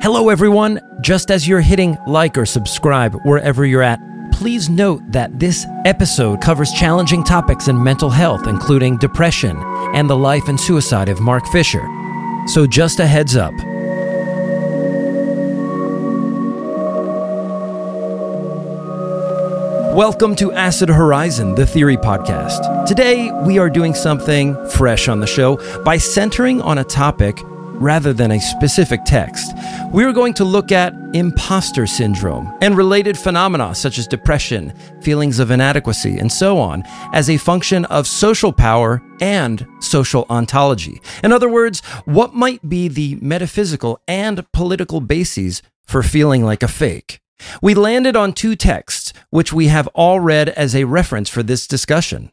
Hello, everyone. Just as you're hitting like or subscribe wherever you're at, please note that this episode covers challenging topics in mental health, including depression and the life and suicide of Mark Fisher. So, just a heads up. Welcome to Acid Horizon, the Theory Podcast. Today, we are doing something fresh on the show by centering on a topic rather than a specific text. We're going to look at imposter syndrome and related phenomena such as depression, feelings of inadequacy, and so on as a function of social power and social ontology. In other words, what might be the metaphysical and political bases for feeling like a fake? We landed on two texts, which we have all read as a reference for this discussion.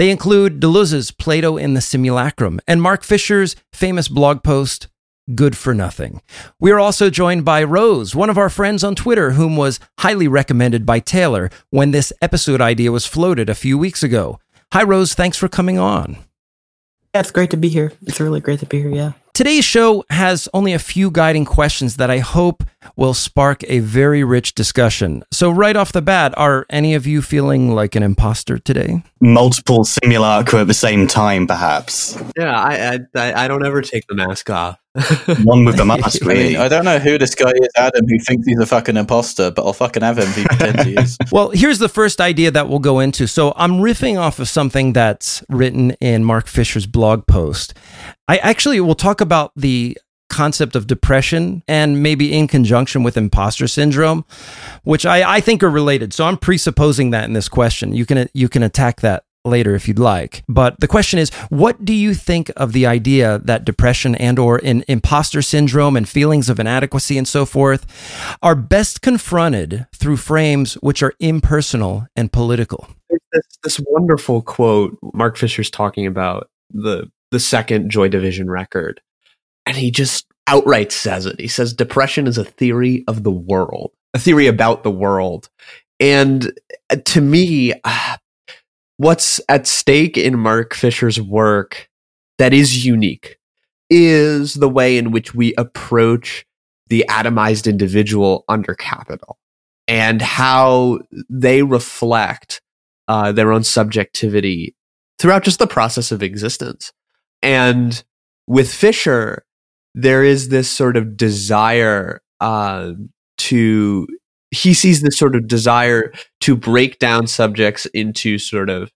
They include Deleuze's Plato and the Simulacrum and Mark Fisher's famous blog post, Good for Nothing. We are also joined by Rose, one of our friends on Twitter, whom was highly recommended by Taylor when this episode idea was floated a few weeks ago. Hi, Rose. Thanks for coming on. Yeah, it's great to be here. It's really great to be here. Yeah. Today's show has only a few guiding questions that I hope will spark a very rich discussion. So, right off the bat, are any of you feeling like an imposter today? Multiple simulacra at the same time, perhaps. Yeah, I I, I don't ever take the mask off. One with the mask, really. I, mean, I don't know who this guy is, Adam, who thinks he's a fucking imposter, but I'll fucking have him if he pretends he is. Well, here's the first idea that we'll go into. So I'm riffing off of something that's written in Mark Fisher's blog post. I actually will talk about the concept of depression and maybe in conjunction with imposter syndrome, which I, I think are related. So I'm presupposing that in this question. You can you can attack that later if you'd like. But the question is, what do you think of the idea that depression and or in imposter syndrome and feelings of inadequacy and so forth are best confronted through frames which are impersonal and political? This, this wonderful quote Mark Fisher's talking about the the second Joy Division record. And he just outright says it. He says depression is a theory of the world, a theory about the world. And uh, to me, what's at stake in Mark Fisher's work that is unique is the way in which we approach the atomized individual under capital and how they reflect uh, their own subjectivity throughout just the process of existence. And with Fisher, there is this sort of desire uh, to he sees this sort of desire to break down subjects into sort of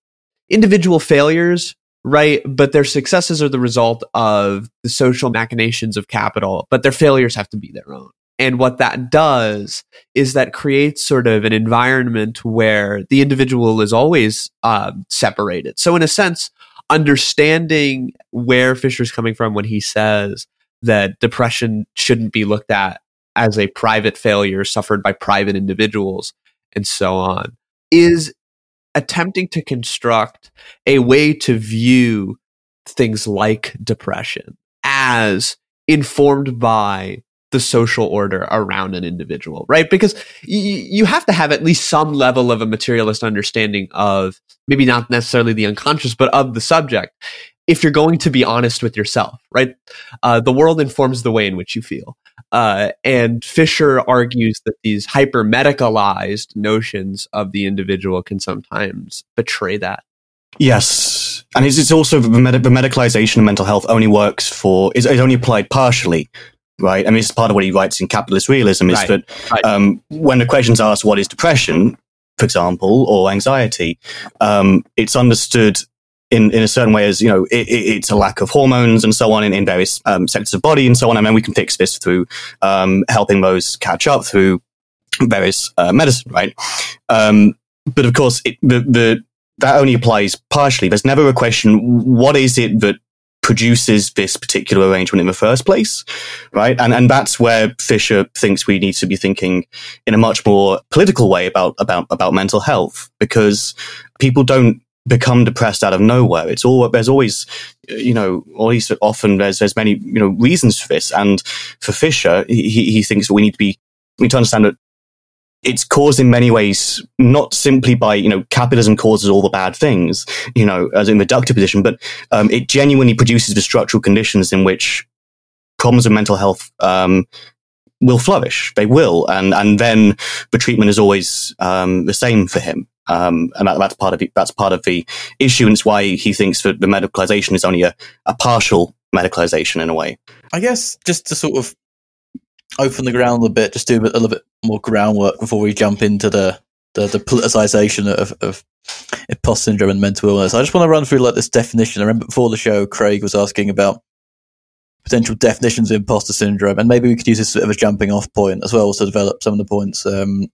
individual failures, right? But their successes are the result of the social machinations of capital, but their failures have to be their own. And what that does is that creates sort of an environment where the individual is always uh, separated. So, in a sense, understanding where Fisher's coming from when he says that depression shouldn't be looked at as a private failure suffered by private individuals and so on is attempting to construct a way to view things like depression as informed by the social order around an individual, right? Because y- you have to have at least some level of a materialist understanding of maybe not necessarily the unconscious, but of the subject if you're going to be honest with yourself, right? Uh, the world informs the way in which you feel. Uh, and Fisher argues that these hyper medicalized notions of the individual can sometimes betray that. Yes. And it's, it's also the, med- the, medicalization of mental health only works for, is, is only applied partially right? I mean, it's part of what he writes in Capitalist Realism is right. that right. Um, when the question's asked, what is depression, for example, or anxiety, um, it's understood in, in a certain way as, you know, it, it, it's a lack of hormones and so on in, in various um, sectors of body and so on. I mean, we can fix this through um, helping those catch up through various uh, medicine, right? Um, but of course, it, the, the, that only applies partially. There's never a question, what is it that produces this particular arrangement in the first place, right? And and that's where Fisher thinks we need to be thinking in a much more political way about about about mental health because people don't become depressed out of nowhere. It's all there's always, you know, or at least often there's there's many you know reasons for this. And for Fisher, he he thinks we need to be we need to understand that it's caused in many ways not simply by you know capitalism causes all the bad things you know as in reductive position but um, it genuinely produces the structural conditions in which problems of mental health um, will flourish. They will, and and then the treatment is always um, the same for him. Um, and that, that's part of the, that's part of the issue, and it's why he thinks that the medicalization is only a, a partial medicalization in a way. I guess just to sort of open the ground a bit, just do a, bit, a little bit more groundwork before we jump into the the, the politicization of, of imposter syndrome and mental illness. I just want to run through like this definition. I remember before the show, Craig was asking about potential definitions of imposter syndrome, and maybe we could use this as a jumping off point as well to develop some of the points um,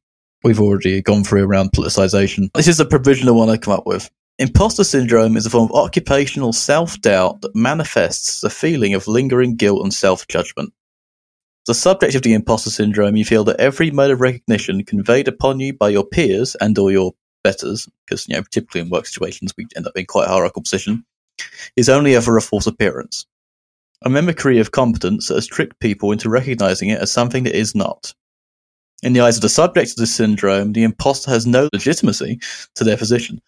we've already gone through around politicization. This is a provisional one I come up with. Imposter syndrome is a form of occupational self doubt that manifests a feeling of lingering guilt and self judgment. The subject of the imposter syndrome, you feel that every mode of recognition conveyed upon you by your peers and or your betters, because you know typically in work situations we end up in quite a hierarchical position, is only ever a false appearance. A mimicry of competence that has tricked people into recognizing it as something that is not. In the eyes of the subjects of this syndrome, the imposter has no legitimacy to their position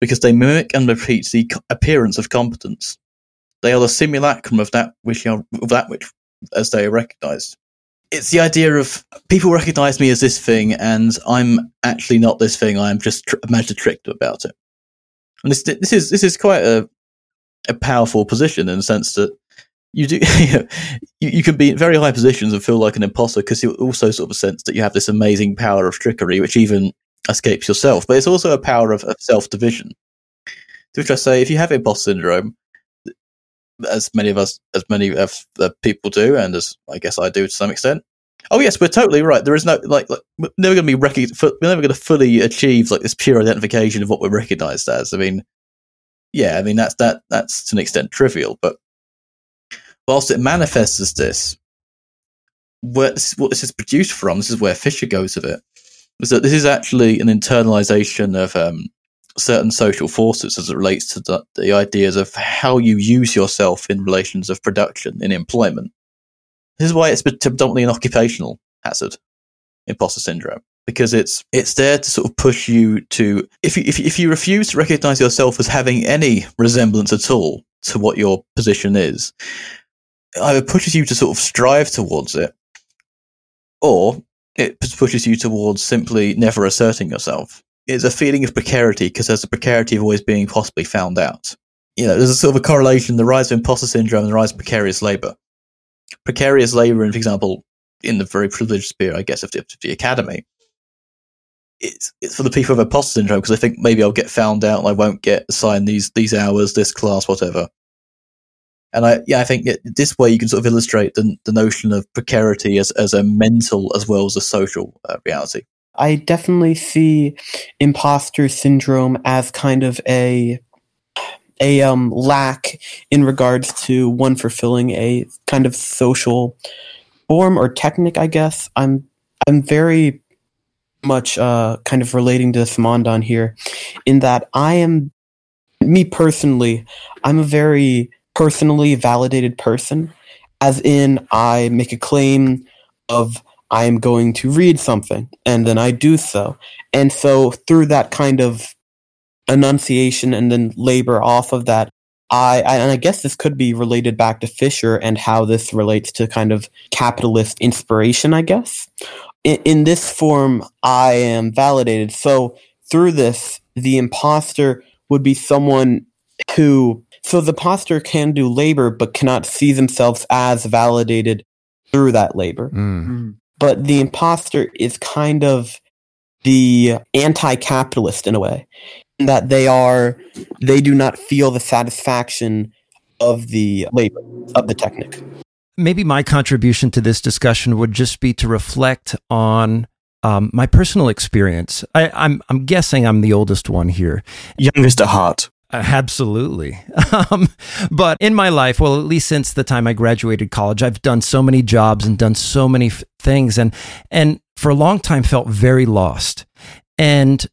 because they mimic and repeat the appearance of competence. They are the simulacrum of that which are, of that which as they are recognized. It's the idea of people recognize me as this thing, and I'm actually not this thing. I'm just tr- managed trick about it. And this this is this is quite a a powerful position in the sense that you do you, you can be in very high positions and feel like an imposter because you also sort of sense that you have this amazing power of trickery, which even escapes yourself. But it's also a power of, of self division. To which I say, if you have imposter syndrome, as many of us, as many of the people do, and as I guess I do to some extent. Oh yes, we're totally right. There is no like, like we're never going to be rec- we're never going to fully achieve like this pure identification of what we're recognised as. I mean, yeah, I mean that's that that's to an extent trivial, but whilst it manifests as this, where this, what this is produced from, this is where Fisher goes with it, is that this is actually an internalization of um, certain social forces as it relates to the, the ideas of how you use yourself in relations of production in employment. This is why it's predominantly an occupational hazard, imposter syndrome, because it's it's there to sort of push you to if you, if if you refuse to recognize yourself as having any resemblance at all to what your position is, either pushes you to sort of strive towards it, or it pushes you towards simply never asserting yourself It's a feeling of precarity because there's a precarity of always being possibly found out. You know, there's a sort of a correlation, the rise of imposter syndrome and the rise of precarious labor. Precarious labor, and for example, in the very privileged sphere, I guess, of the, of the academy, it's, it's for the people with imposter syndrome because I think maybe I'll get found out and I won't get assigned these, these hours, this class, whatever. And I, yeah, I think this way you can sort of illustrate the, the notion of precarity as, as a mental as well as a social uh, reality. I definitely see imposter syndrome as kind of a a um, lack in regards to one fulfilling a kind of social form or technique. I guess I'm I'm very much uh, kind of relating to Simondon here, in that I am me personally. I'm a very personally validated person, as in I make a claim of I am going to read something, and then I do so. And so through that kind of enunciation and then labor off of that, I, I, and I guess this could be related back to Fisher and how this relates to kind of capitalist inspiration, I guess. In, in this form, I am validated. So through this, the imposter would be someone who, so the imposter can do labor, but cannot see themselves as validated through that labor. Mm but the imposter is kind of the anti-capitalist in a way in that they are they do not feel the satisfaction of the labor of the technique maybe my contribution to this discussion would just be to reflect on um, my personal experience. I, I'm, I'm guessing I'm the oldest one here, youngest at heart. Uh, absolutely. Um, but in my life, well, at least since the time I graduated college, I've done so many jobs and done so many f- things, and and for a long time felt very lost. And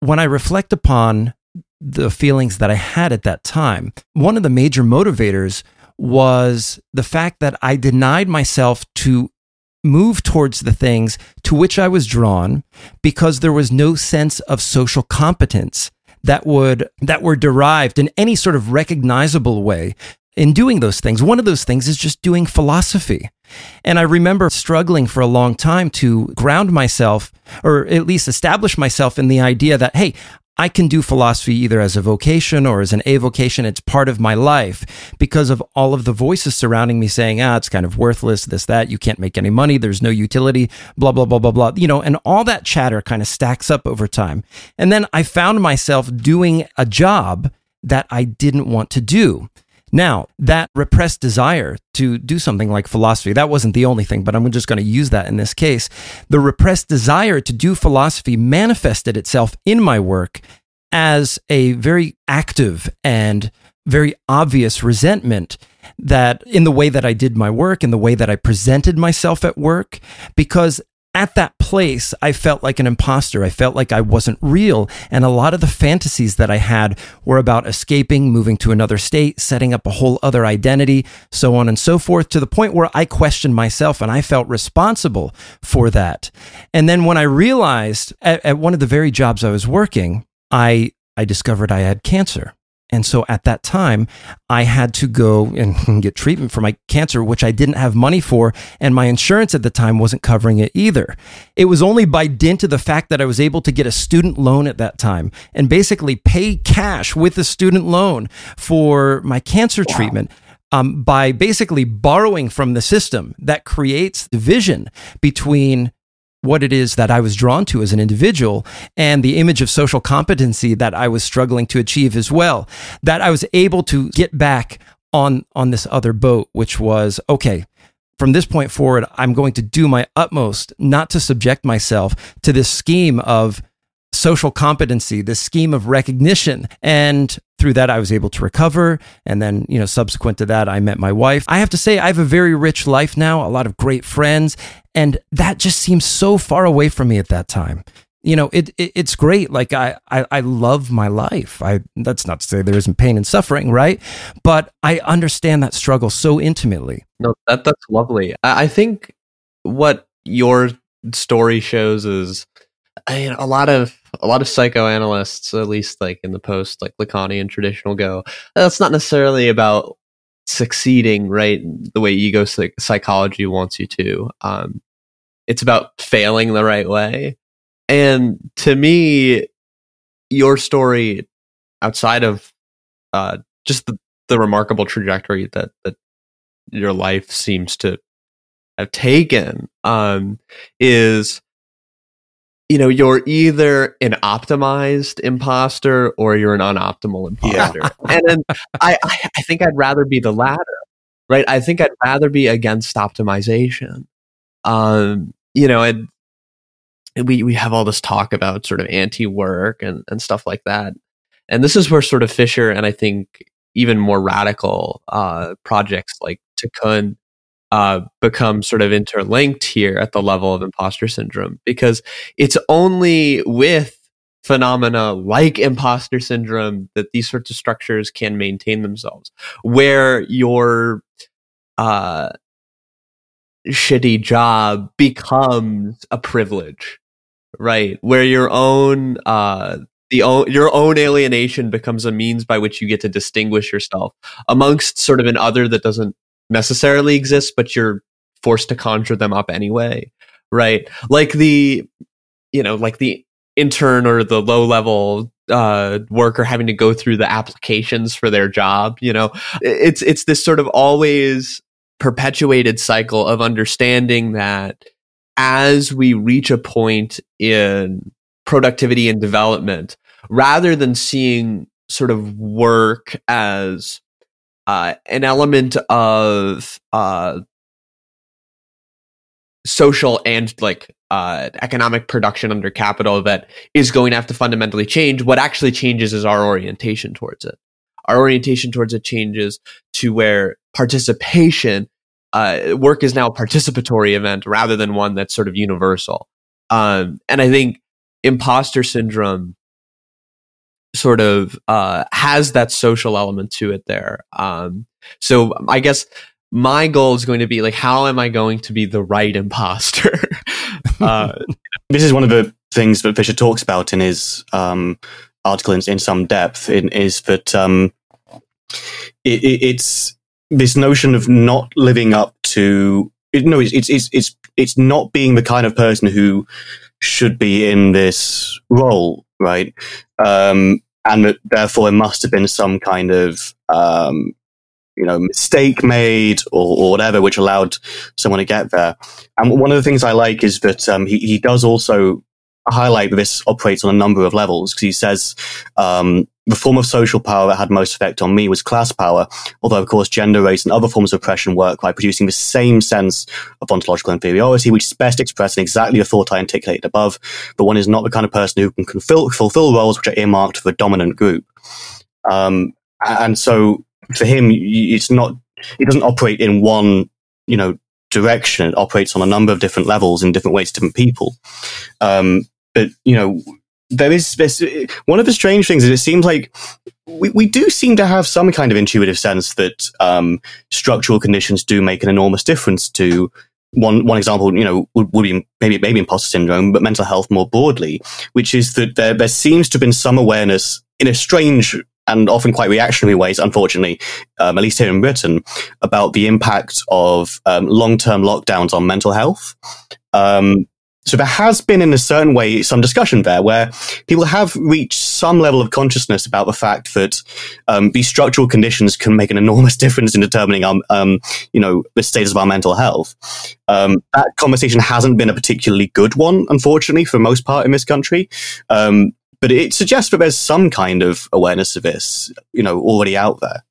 when I reflect upon the feelings that I had at that time, one of the major motivators was the fact that I denied myself to move towards the things to which I was drawn because there was no sense of social competence that would that were derived in any sort of recognizable way in doing those things. One of those things is just doing philosophy. And I remember struggling for a long time to ground myself or at least establish myself in the idea that, hey, I can do philosophy either as a vocation or as an avocation. It's part of my life because of all of the voices surrounding me saying, ah, it's kind of worthless, this, that, you can't make any money, there's no utility, blah, blah, blah, blah, blah. You know, and all that chatter kind of stacks up over time. And then I found myself doing a job that I didn't want to do. Now, that repressed desire to do something like philosophy, that wasn't the only thing, but I'm just going to use that in this case. The repressed desire to do philosophy manifested itself in my work as a very active and very obvious resentment that in the way that I did my work, in the way that I presented myself at work, because at that place, I felt like an imposter. I felt like I wasn't real. And a lot of the fantasies that I had were about escaping, moving to another state, setting up a whole other identity, so on and so forth, to the point where I questioned myself and I felt responsible for that. And then when I realized at, at one of the very jobs I was working, I, I discovered I had cancer. And so at that time, I had to go and get treatment for my cancer, which I didn't have money for. And my insurance at the time wasn't covering it either. It was only by dint of the fact that I was able to get a student loan at that time and basically pay cash with a student loan for my cancer wow. treatment. Um, by basically borrowing from the system that creates division between what it is that I was drawn to as an individual and the image of social competency that I was struggling to achieve as well. That I was able to get back on on this other boat, which was okay. From this point forward, I'm going to do my utmost not to subject myself to this scheme of social competency, this scheme of recognition. And through that, I was able to recover. And then, you know, subsequent to that, I met my wife. I have to say, I have a very rich life now, a lot of great friends. And that just seems so far away from me at that time. You know, it, it it's great. Like I, I, I love my life. I that's not to say there isn't pain and suffering, right? But I understand that struggle so intimately. No, that that's lovely. I, I think what your story shows is I mean, a lot of a lot of psychoanalysts, at least like in the post like Lacanian traditional, go that's not necessarily about succeeding, right? The way ego psychology wants you to. Um, it's about failing the right way. And to me, your story, outside of uh, just the, the remarkable trajectory that that your life seems to have taken, um, is you know, you're either an optimized imposter or you're an unoptimal imposter. Yeah. and then I, I think I'd rather be the latter, right? I think I'd rather be against optimization. Um, you know, and we, we have all this talk about sort of anti work and, and stuff like that. And this is where sort of Fisher and I think even more radical uh, projects like Tiqqun uh, become sort of interlinked here at the level of imposter syndrome because it's only with phenomena like imposter syndrome that these sorts of structures can maintain themselves where your uh, shitty job becomes a privilege right? Where your own uh, the own, your own alienation becomes a means by which you get to distinguish yourself amongst sort of an other that doesn't necessarily exist, but you're forced to conjure them up anyway, right? Like the, you know, like the intern or the low level uh, worker having to go through the applications for their job. You know, it's it's this sort of always perpetuated cycle of understanding that as we reach a point in productivity and development, rather than seeing sort of work as uh, an element of uh, social and like uh, economic production under capital that is going to have to fundamentally change. What actually changes is our orientation towards it. Our orientation towards it changes to where participation, uh, work is now a participatory event rather than one that's sort of universal. Um, and I think imposter syndrome sort of uh, has that social element to it there. Um, so I guess my goal is going to be like, how am I going to be the right imposter? uh, this is one of the things that Fisher talks about in his um, article in, in, some depth. In, is that um, it, it, it's this notion of not living up to no, it's, it's it's it's it's not being the kind of person who should be in this role, right? Um, and therefore there must have been some kind of um, you know mistake made or, or, whatever which allowed someone to get there. And one of the things i like is that um, he, he does also highlight this operates on a number of levels because he says um, the form of social power that had most effect on me was class power although of course gender race and other forms of oppression work by producing the same sense of ontological inferiority which is best expressed in exactly the thought i articulated above but one is not the kind of person who can fulfill, fulfill roles which are earmarked for the dominant group um, and so for him, it's not, it doesn't operate in one, you know, direction. It operates on a number of different levels in different ways to different people. Um, but, you know, there is one of the strange things is it seems like we, we do seem to have some kind of intuitive sense that um, structural conditions do make an enormous difference to one one example, you know, would, would, be maybe maybe imposter syndrome, but mental health more broadly, which is that there there seems to have been some awareness in a strange and often quite reactionary ways, unfortunately, um, at least here in Britain, about the impact of um, long term lockdowns on mental health. Um, so there has been, in a certain way, some discussion there where people have reached some level of consciousness about the fact that um, these structural conditions can make an enormous difference in determining, um, um, you know, the status of our mental health. Um, that conversation hasn't been a particularly good one, unfortunately, for most part in this country. Um, but it suggests that there's some kind of awareness of this, you know, already out there.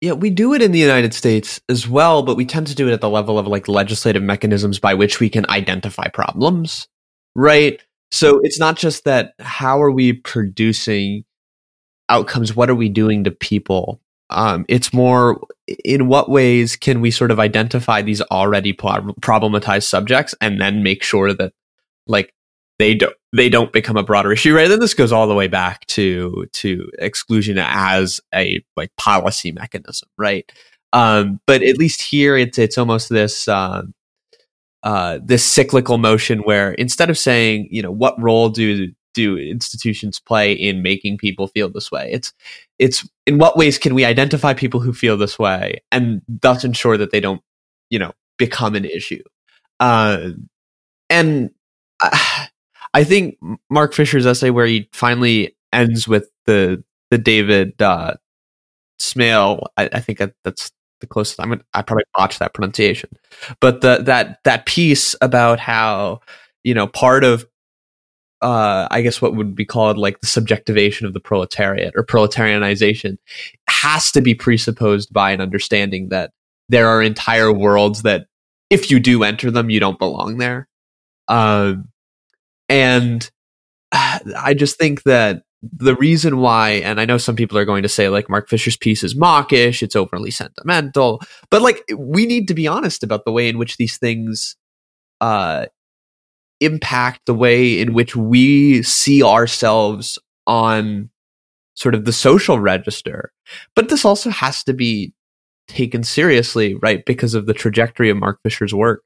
Yeah, we do it in the United States as well, but we tend to do it at the level of like legislative mechanisms by which we can identify problems, right? So it's not just that how are we producing outcomes? What are we doing to people? Um, it's more in what ways can we sort of identify these already problematized subjects and then make sure that like they don't they don't become a broader issue, right? Then this goes all the way back to to exclusion as a like policy mechanism, right? Um, but at least here, it's it's almost this uh, uh, this cyclical motion where instead of saying, you know, what role do do institutions play in making people feel this way? It's it's in what ways can we identify people who feel this way and thus ensure that they don't, you know, become an issue. Uh, and uh, I think Mark Fisher's essay where he finally ends with the the David uh, Smail, I, I think that, that's the closest. I'm I probably botched that pronunciation, but the that that piece about how you know part of uh, I guess what would be called like the subjectivation of the proletariat or proletarianization has to be presupposed by an understanding that there are entire worlds that if you do enter them, you don't belong there. Um, and I just think that the reason why, and I know some people are going to say like Mark Fisher's piece is mawkish, it's overly sentimental, but like we need to be honest about the way in which these things uh, impact the way in which we see ourselves on sort of the social register. But this also has to be taken seriously, right? Because of the trajectory of Mark Fisher's work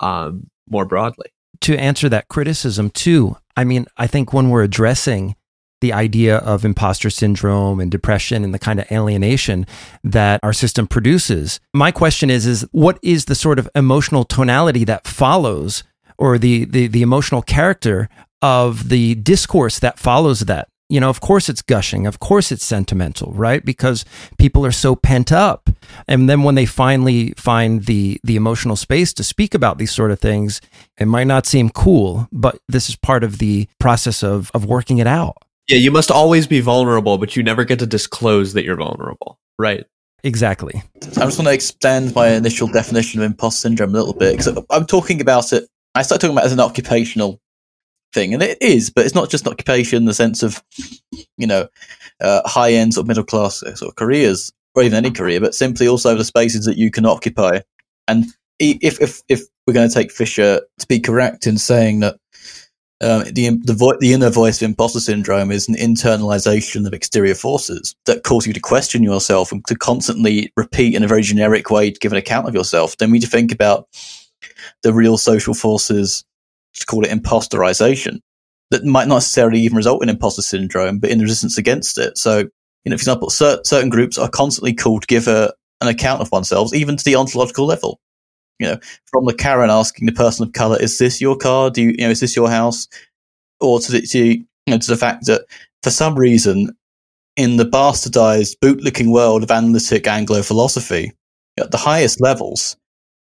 um, more broadly to answer that criticism too, I mean, I think when we're addressing the idea of imposter syndrome and depression and the kind of alienation that our system produces. My question is is what is the sort of emotional tonality that follows or the the, the emotional character of the discourse that follows that? You know, of course it's gushing. Of course it's sentimental, right? Because people are so pent up. And then when they finally find the the emotional space to speak about these sort of things, it might not seem cool, but this is part of the process of of working it out. Yeah, you must always be vulnerable, but you never get to disclose that you're vulnerable, right? Exactly. I just want to extend my initial definition of imposter syndrome a little bit because I'm talking about it. I start talking about it as an occupational thing, and it is, but it's not just occupation in the sense of you know uh, high end sort of middle class uh, sort of careers or even any career, but simply also the spaces that you can occupy. And if if if we're going to take Fisher to be correct in saying that um, the the, vo- the inner voice of imposter syndrome is an internalization of exterior forces that cause you to question yourself and to constantly repeat in a very generic way to give an account of yourself. Then we need to think about the real social forces to call it imposterization that might not necessarily even result in imposter syndrome, but in resistance against it. So, you know, for example, cer- certain groups are constantly called to give a, an account of oneself, even to the ontological level. You know, from the Karen asking the person of color, "Is this your car? Do you, you know, is this your house?" Or to the, to, you know, to the fact that for some reason, in the bastardized, bootlicking world of analytic Anglo philosophy, at the highest levels,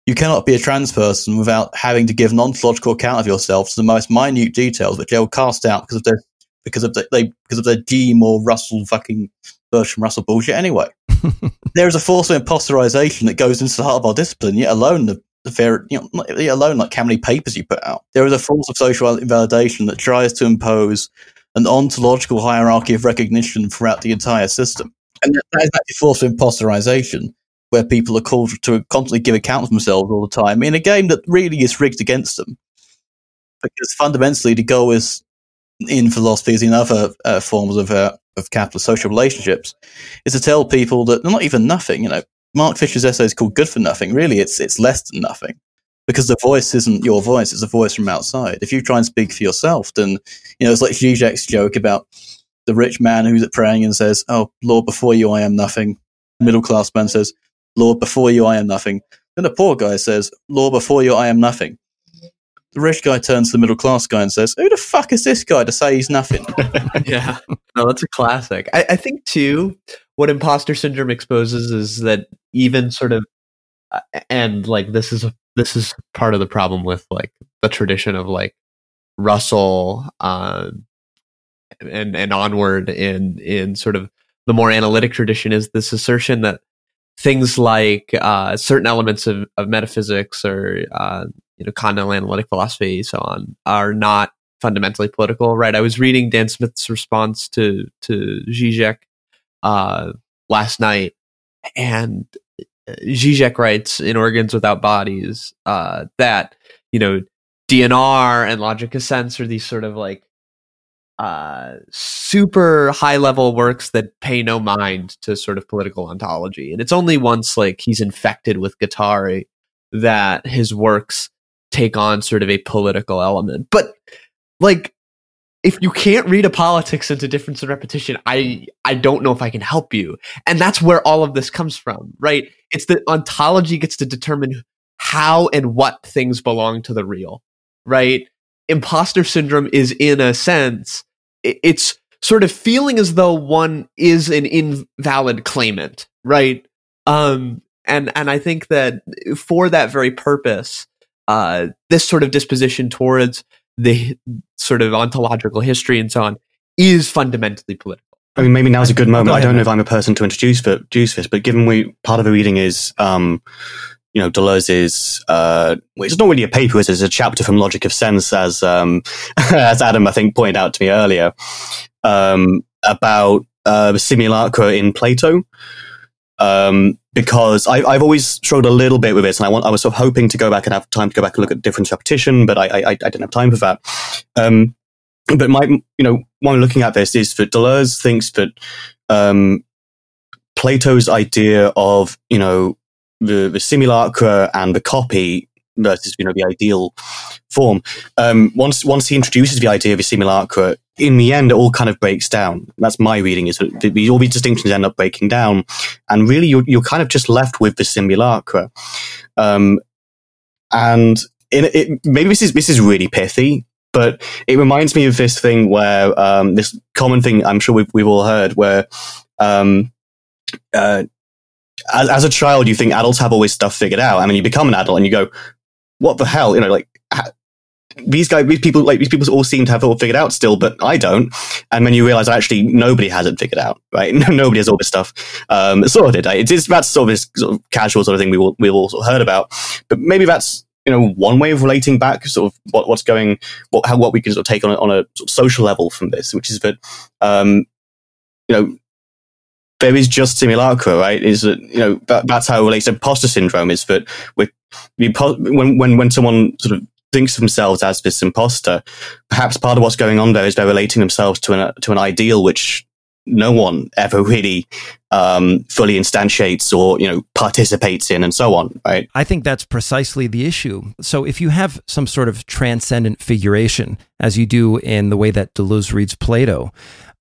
you cannot be a trans person without having to give an ontological account of yourself to the most minute details, which they'll cast out because of their because of the, they because of their Dean or Russell fucking Bertrand Russell bullshit. Anyway, there is a force of imposterization that goes into the heart of our discipline. Yet alone the the fair, you know, yet alone like how many papers you put out. There is a force of social invalidation that tries to impose an ontological hierarchy of recognition throughout the entire system, and that is actually force of imposterization where people are called to constantly give account of themselves all the time in a game that really is rigged against them. Because fundamentally, the goal is in philosophy, as in other uh, forms of uh, of capitalist social relationships, is to tell people that they're not even nothing. You know, Mark Fisher's essay is called "Good for Nothing." Really, it's it's less than nothing because the voice isn't your voice; it's a voice from outside. If you try and speak for yourself, then you know it's like Zizek's joke about the rich man who's praying and says, "Oh Lord, before you I am nothing." Middle class man says, "Lord, before you I am nothing." Then the poor guy says, "Lord, before you I am nothing." the rich guy turns to the middle class guy and says, "Who the fuck is this guy to say he's nothing?" yeah, no, that's a classic. I, I, think too, what imposter syndrome exposes is that even sort of, uh, and like this is a this is part of the problem with like the tradition of like Russell, um, and and onward in in sort of the more analytic tradition is this assertion that things like uh, certain elements of, of metaphysics or uh, you know, continental analytic philosophy, so on, are not fundamentally political, right? I was reading Dan Smith's response to to Zizek uh, last night, and uh, Zizek writes in Organs Without Bodies uh, that you know DNR and Logic of Sense are these sort of like uh, super high level works that pay no mind to sort of political ontology, and it's only once like he's infected with Guattari that his works take on sort of a political element. But like if you can't read a politics into difference and repetition, I I don't know if I can help you. And that's where all of this comes from, right? It's that ontology gets to determine how and what things belong to the real, right? Imposter syndrome is in a sense it's sort of feeling as though one is an invalid claimant, right? Um and and I think that for that very purpose, uh, this sort of disposition towards the sort of ontological history and so on is fundamentally political. I mean, maybe now's a good moment. Go I don't know if I'm a person to introduce, but, introduce this, but given we part of the reading is, um, you know, Deleuze's, uh, it's not really a paper, it's a chapter from Logic of Sense, as, um, as Adam, I think, pointed out to me earlier, um, about, uh, simulacra in Plato. Um, because I, have always struggled a little bit with this, and I want I was sort of hoping to go back and have time to go back and look at difference repetition, but I I, I didn't have time for that. Um, but my you know when I'm looking at this is that Deleuze thinks that um, Plato's idea of you know the the simulacra and the copy versus you know the ideal form. Um, once once he introduces the idea of a simulacra, in the end, it all kind of breaks down. That's my reading. Is that the, all these distinctions end up breaking down, and really you're you're kind of just left with the simulacra. Um, and it, maybe this is this is really pithy, but it reminds me of this thing where um, this common thing I'm sure we've we've all heard where. Um, uh, as, as, a child, you think adults have this stuff figured out, I mean, you become an adult and you go, what the hell? You know, like these guys, these people, like these people all seem to have it all figured out still, but I don't. And when you realize actually nobody has it figured out, right? nobody has all this stuff um, sorted. It's, it's that's sort of this sort of casual sort of thing we we've all sort of heard about. But maybe that's you know one way of relating back, sort of what, what's going, what how what we can sort of take on a, on a sort of social level from this, which is that um, you know there is just simulacra, right? Is that you know that, that's how it relates to imposter syndrome. Is that when when when someone sort of thinks of themselves as this imposter, perhaps part of what's going on there is they're relating themselves to an to an ideal which no one ever really um, fully instantiates or you know participates in and so on right i think that's precisely the issue so if you have some sort of transcendent figuration as you do in the way that deleuze reads plato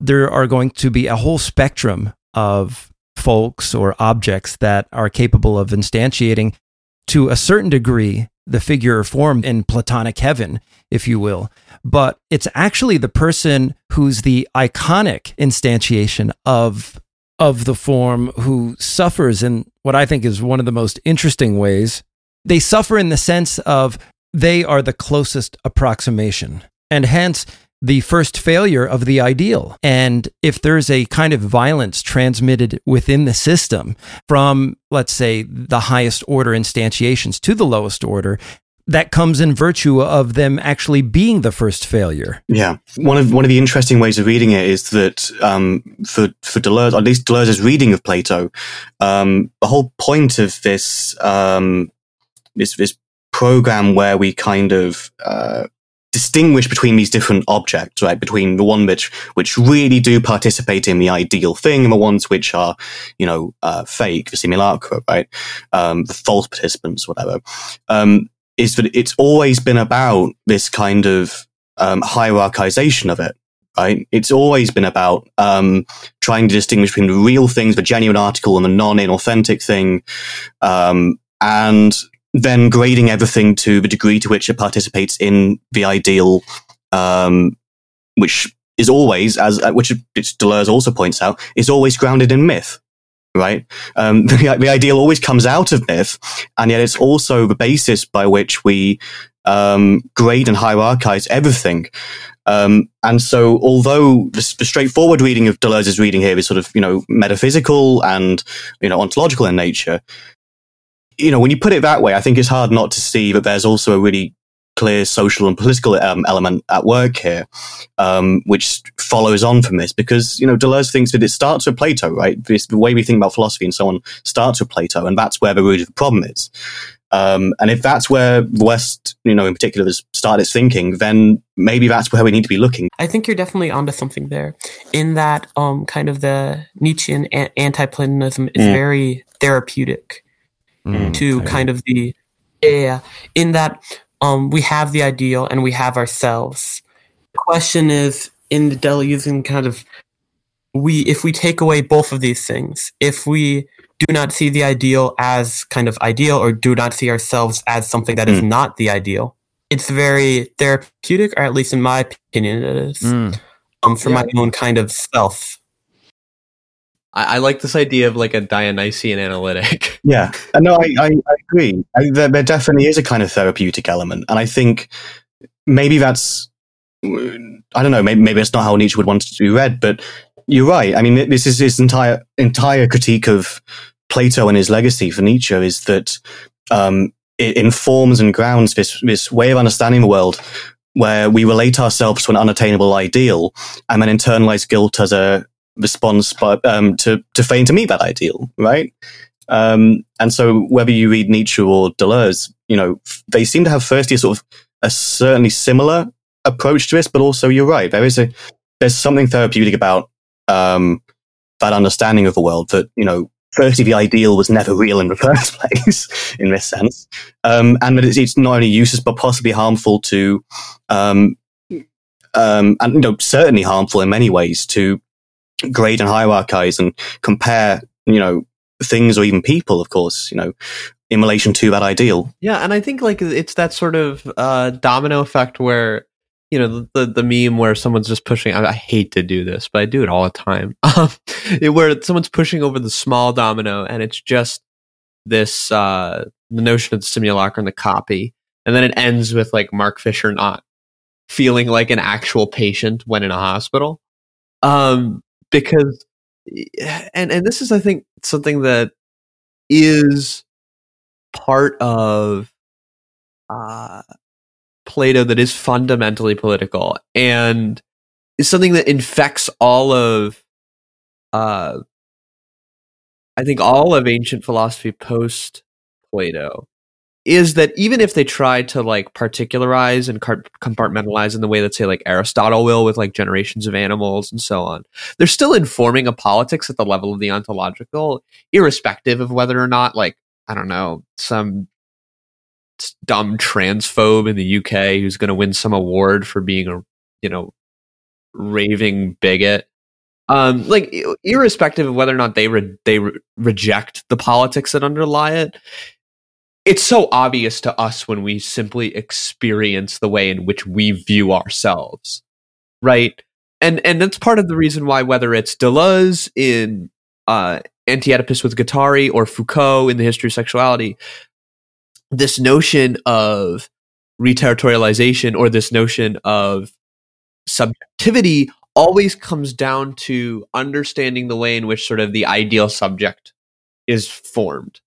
there are going to be a whole spectrum of folks or objects that are capable of instantiating to a certain degree the figure or form in Platonic heaven, if you will, but it's actually the person who's the iconic instantiation of of the form who suffers in what I think is one of the most interesting ways. They suffer in the sense of they are the closest approximation, and hence the first failure of the ideal. And if there's a kind of violence transmitted within the system from, let's say, the highest order instantiations to the lowest order, that comes in virtue of them actually being the first failure. Yeah, one of one of the interesting ways of reading it is that um, for for Deleuze, at least Deleuze's reading of Plato, um, the whole point of this um, this this program where we kind of uh, distinguish between these different objects, right? Between the one which which really do participate in the ideal thing and the ones which are, you know, uh, fake, the simulacra, right? Um, the false participants, whatever. Um, is that it's always been about this kind of um, hierarchization of it. Right? It's always been about um, trying to distinguish between the real things, the genuine article, and the non-inauthentic thing, um, and then grading everything to the degree to which it participates in the ideal, um, which is always, as uh, which Deleuze also points out, is always grounded in myth. Right, um, the, the, ideal always comes out of myth, and yet it's also the basis by which we um, grade and hierarchize everything. Um, and so, although the, the, straightforward reading of Deleuze's reading here is sort of you know metaphysical and you know ontological in nature, you know, when you put it that way, I think it's hard not to see that there's also a really clear social and political um, element at work here, um, which follows on from this because, you know, Deleuze thinks that it starts with Plato, right? This, the way we think about philosophy and so on starts with Plato, and that's where the root of the problem is. Um, and if that's where the West, you know, in particular, has started its thinking, then maybe that's where we need to be looking. I think you're definitely onto something there. In that, um, kind of the Nietzschean anti-Platonism is mm. very therapeutic mm, to kind of the yeah in that um we have the ideal and we have ourselves the question is in the deleuzian kind of we if we take away both of these things if we do not see the ideal as kind of ideal or do not see ourselves as something that mm. is not the ideal it's very therapeutic or at least in my opinion it is mm. um for yeah. my own kind of self I, I, like this idea of like a Dionysian analytic. Yeah, uh, no, I, I, I agree. I, there, there definitely is a kind of therapeutic element, and I think maybe that's I don't know. Maybe, maybe it's not how Nietzsche would want it to be read, but you're right. I mean, this is his entire entire critique of Plato and his legacy for Nietzsche is that um, it informs and grounds this this way of understanding the world where we relate ourselves to an unattainable ideal and then internalize guilt as a response by, um, to to failing to meet that ideal, right? Um, and so whether you read Nietzsche or Deleuze, you know, they seem to have firstly a sort of a certainly similar approach to this, but also you're right. There is a there's something therapeutic about um, that understanding of the world that you know. Firstly, the ideal was never real in the first place, in this sense, um, and that it's, it's, not only useless but possibly harmful to, um, um, and you know, certainly harmful in many ways to grade and hierarchize and compare, you know, things or even people, of course, you know, in relation to that ideal. Yeah, and I think like it's that sort of uh, domino effect where you know the the meme where someone's just pushing. I, I hate to do this, but I do it all the time. Um, it, where someone's pushing over the small domino, and it's just this uh, the notion of the simulacra and the copy, and then it ends with like Mark Fisher not feeling like an actual patient when in a hospital. Um, because and and this is I think something that is part of uh, Plato that is fundamentally political and is something that infects all of uh, I think all of ancient philosophy post Plato is that even if they try to like particularize and compartmentalize in the way that say like Aristotle will with like generations of animals and so on, they're still informing a politics at the level of the ontological, irrespective of whether or not like I don't know some dumb transphobe in the UK who's going to win some award for being a you know raving bigot. Um, like irrespective of whether or not they re- they re- reject the politics that underlie it, it's so obvious to us when we simply experience the way in which we view ourselves, right? And and that's part of the reason why whether it's Deleuze in uh, Anti-Oedipus with Guattari or Foucault in the History of Sexuality, this notion of reterritorialization or this notion of subjectivity always comes down to understanding the way in which sort of the ideal subject is formed.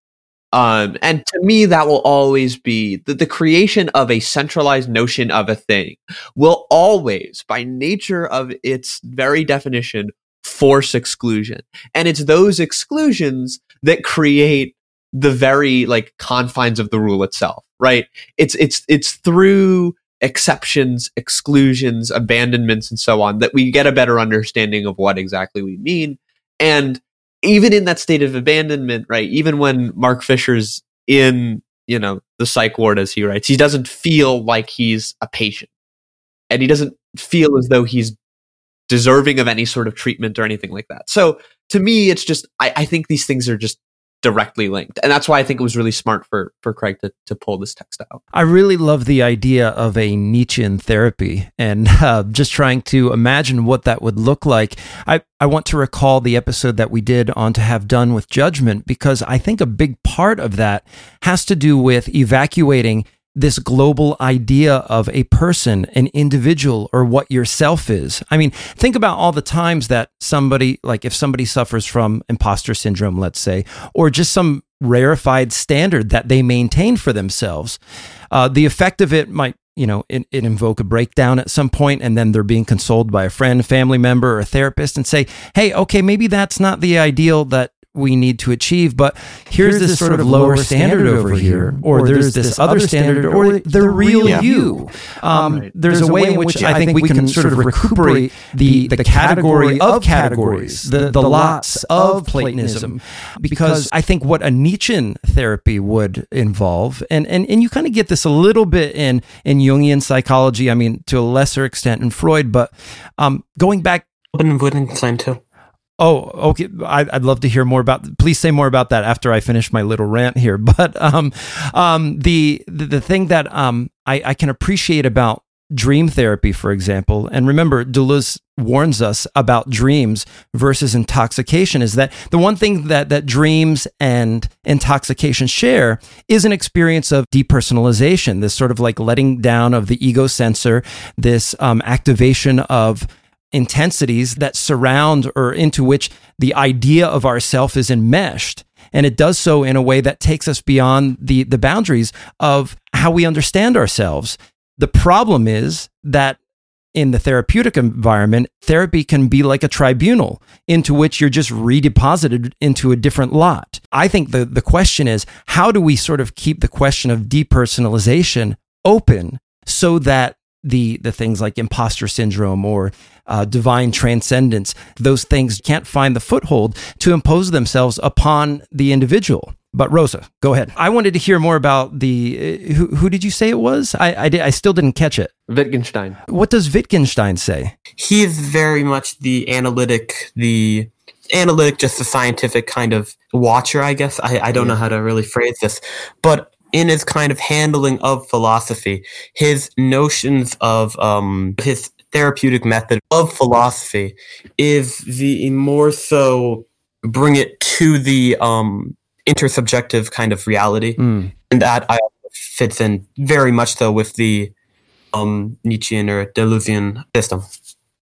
Um, and to me, that will always be the, the creation of a centralized notion of a thing will always, by nature of its very definition, force exclusion. And it's those exclusions that create the very like confines of the rule itself, right? It's it's it's through exceptions, exclusions, abandonments, and so on that we get a better understanding of what exactly we mean. And even in that state of abandonment, right? Even when Mark Fisher's in, you know, the psych ward, as he writes, he doesn't feel like he's a patient. And he doesn't feel as though he's deserving of any sort of treatment or anything like that. So to me, it's just, I, I think these things are just directly linked. And that's why I think it was really smart for for Craig to, to pull this text out. I really love the idea of a Nietzschean therapy and uh, just trying to imagine what that would look like. I, I want to recall the episode that we did on To Have Done with Judgment because I think a big part of that has to do with evacuating this global idea of a person, an individual, or what yourself is. I mean, think about all the times that somebody, like if somebody suffers from imposter syndrome, let's say, or just some rarefied standard that they maintain for themselves, uh, the effect of it might you know, it, it, invoke a breakdown at some point, and then they're being consoled by a friend, family member, or a therapist, and say, "Hey, okay, maybe that's not the ideal that we need to achieve. But here's, here's this, this, sort of lower standard, over here, or, or there's, there's, this other standard, or the real yeah. you. Um, right. there's, there's, a way in which I think we can sort of recuperate the, the category of categories, the, the lots of Platonism, because I think what a Nietzschean therapy would involve, and, and, and you kind of get this a little bit in, in Jungian psychology, I mean, to a lesser extent in Freud, but um, going back. Wittgenstein too. Oh, okay. I'd love to hear more about. Please say more about that after I finish my little rant here. But um, um, the, the the thing that um I, I can appreciate about dream therapy, for example, and remember, Deleuze warns us about dreams versus intoxication. Is that the one thing that that dreams and intoxication share is an experience of depersonalization. This sort of like letting down of the ego censor. This um, activation of intensities that surround or into which the idea of ourself is enmeshed. And it does so in a way that takes us beyond the, the boundaries of how we understand ourselves. The problem is that in the therapeutic environment, therapy can be like a tribunal into which you're just redeposited into a different lot. I think the, the question is how do we sort of keep the question of depersonalization open so that the the things like imposter syndrome or uh, divine transcendence, those things can't find the foothold to impose themselves upon the individual. But Rosa, go ahead. I wanted to hear more about the uh, who, who did you say it was? I I, did, I still didn't catch it. Wittgenstein. What does Wittgenstein say? He is very much the analytic, the analytic, just the scientific kind of watcher, I guess. I, I don't yeah. know how to really phrase this, but in his kind of handling of philosophy, his notions of um, his therapeutic method of philosophy is the more so bring it to the um, intersubjective kind of reality, mm. and that I fits in very much so with the um, Nietzschean or Deleuzian system.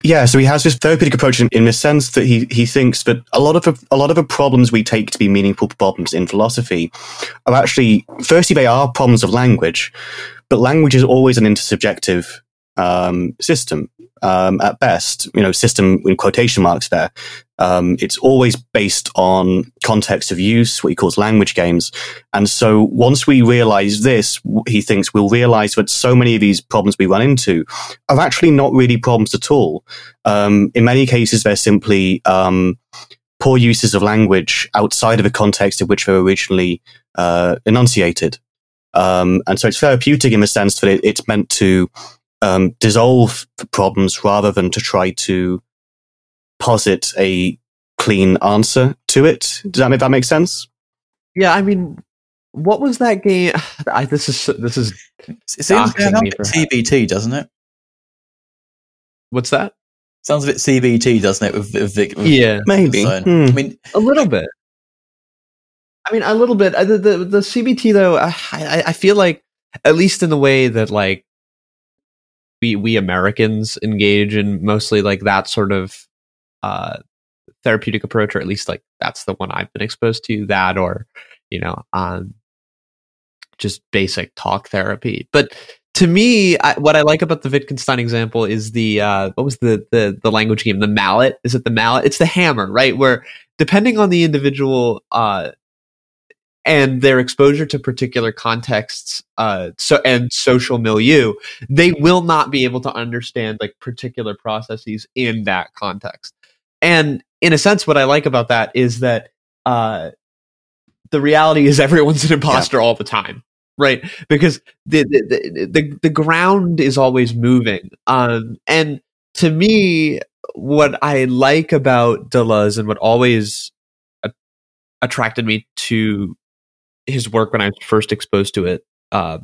Yeah, so he has this therapeutic approach in, in the sense that he, he thinks that a lot of a lot of the problems we take to be meaningful problems in philosophy are actually firstly they are problems of language, but language is always an intersubjective um, system um, at best. You know, system in quotation marks there. Um, it's always based on context of use, what he calls language games. And so once we realize this, he thinks we'll realize that so many of these problems we run into are actually not really problems at all. Um, in many cases, they're simply um, poor uses of language outside of the context in which they were originally uh, enunciated. Um, and so it's therapeutic in the sense that it, it's meant to um, dissolve the problems rather than to try to posit a clean answer to it. Does that make that make sense? Yeah, I mean, what was that game? I, this is this is it seems a bit CBT, doesn't it? What's that? Sounds a bit CBT, doesn't it? With, with, with yeah, maybe. Hmm. I mean, a little bit. I mean, a little bit. The the, the CBT though, I, I feel like at least in the way that like we we Americans engage in mostly like that sort of uh, therapeutic approach, or at least like that's the one I've been exposed to. That or you know, um, just basic talk therapy. But to me, I, what I like about the Wittgenstein example is the uh, what was the, the the language game? The mallet is it the mallet? It's the hammer, right? Where depending on the individual uh, and their exposure to particular contexts, uh, so and social milieu, they will not be able to understand like particular processes in that context. And in a sense, what I like about that is that uh, the reality is everyone's an imposter yeah. all the time right? Because the the, the the ground is always moving. Um, and to me, what I like about Deleuze and what always attracted me to his work when I was first exposed to it uh,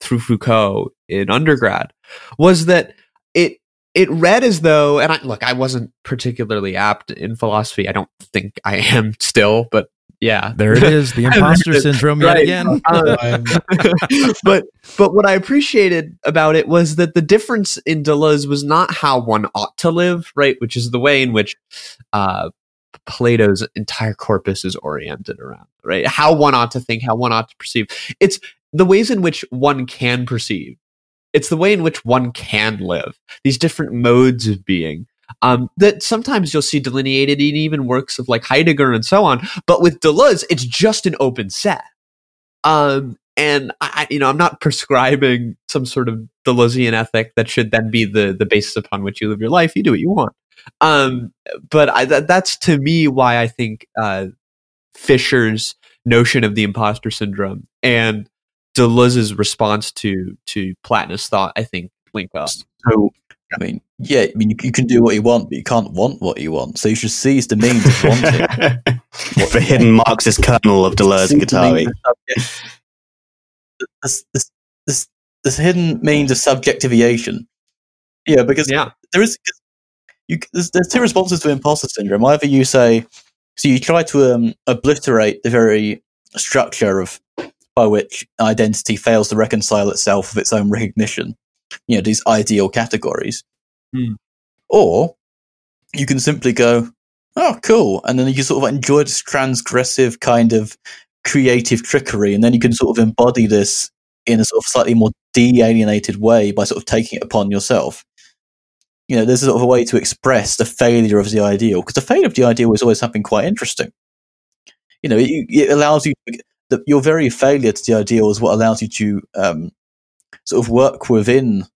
through Foucault in undergrad was that it it read as though and I look I wasn't particularly apt in philosophy I don't think I am still but yeah, there it is, the imposter syndrome yet right. again. Um, but but what I appreciated about it was that the difference in Deleuze was not how one ought to live, right, which is the way in which uh, Plato's entire corpus is oriented around, right? How one ought to think, how one ought to perceive. It's the ways in which one can perceive. It's the way in which one can live. These different modes of being um, that sometimes you'll see delineated in even works of like Heidegger and so on. But with Deleuze, it's just an open set. Um, and I, you know, I'm not prescribing some sort of Deleuzean ethic that should then be the the basis upon which you live your life. You do what you want. Um, but I, that, that's to me why I think uh, Fisher's notion of the imposter syndrome and Deleuze's response to to Platonist thought, I think, link well. So I mean, yeah, I mean, you, you, can do what you want, but you can't want what you want. So you should seize the means of wanting. the hidden Marxist kernel of Deleuze and Guattari. This, this, this, this hidden means of subjectivation. Yeah, because yeah. there is you, there's, there's two responses to imposter syndrome. Either you say, so you try to um, obliterate the very structure of by which identity fails to reconcile itself with its own recognition you know these ideal categories mm. or you can simply go oh cool and then you sort of enjoy this transgressive kind of creative trickery and then you can sort of embody this in a sort of slightly more de-alienated way by sort of taking it upon yourself you know there's a sort of a way to express the failure of the ideal because the failure of the ideal is always something quite interesting you know it, it allows you the, your very failure to the ideal is what allows you to um, sort of work within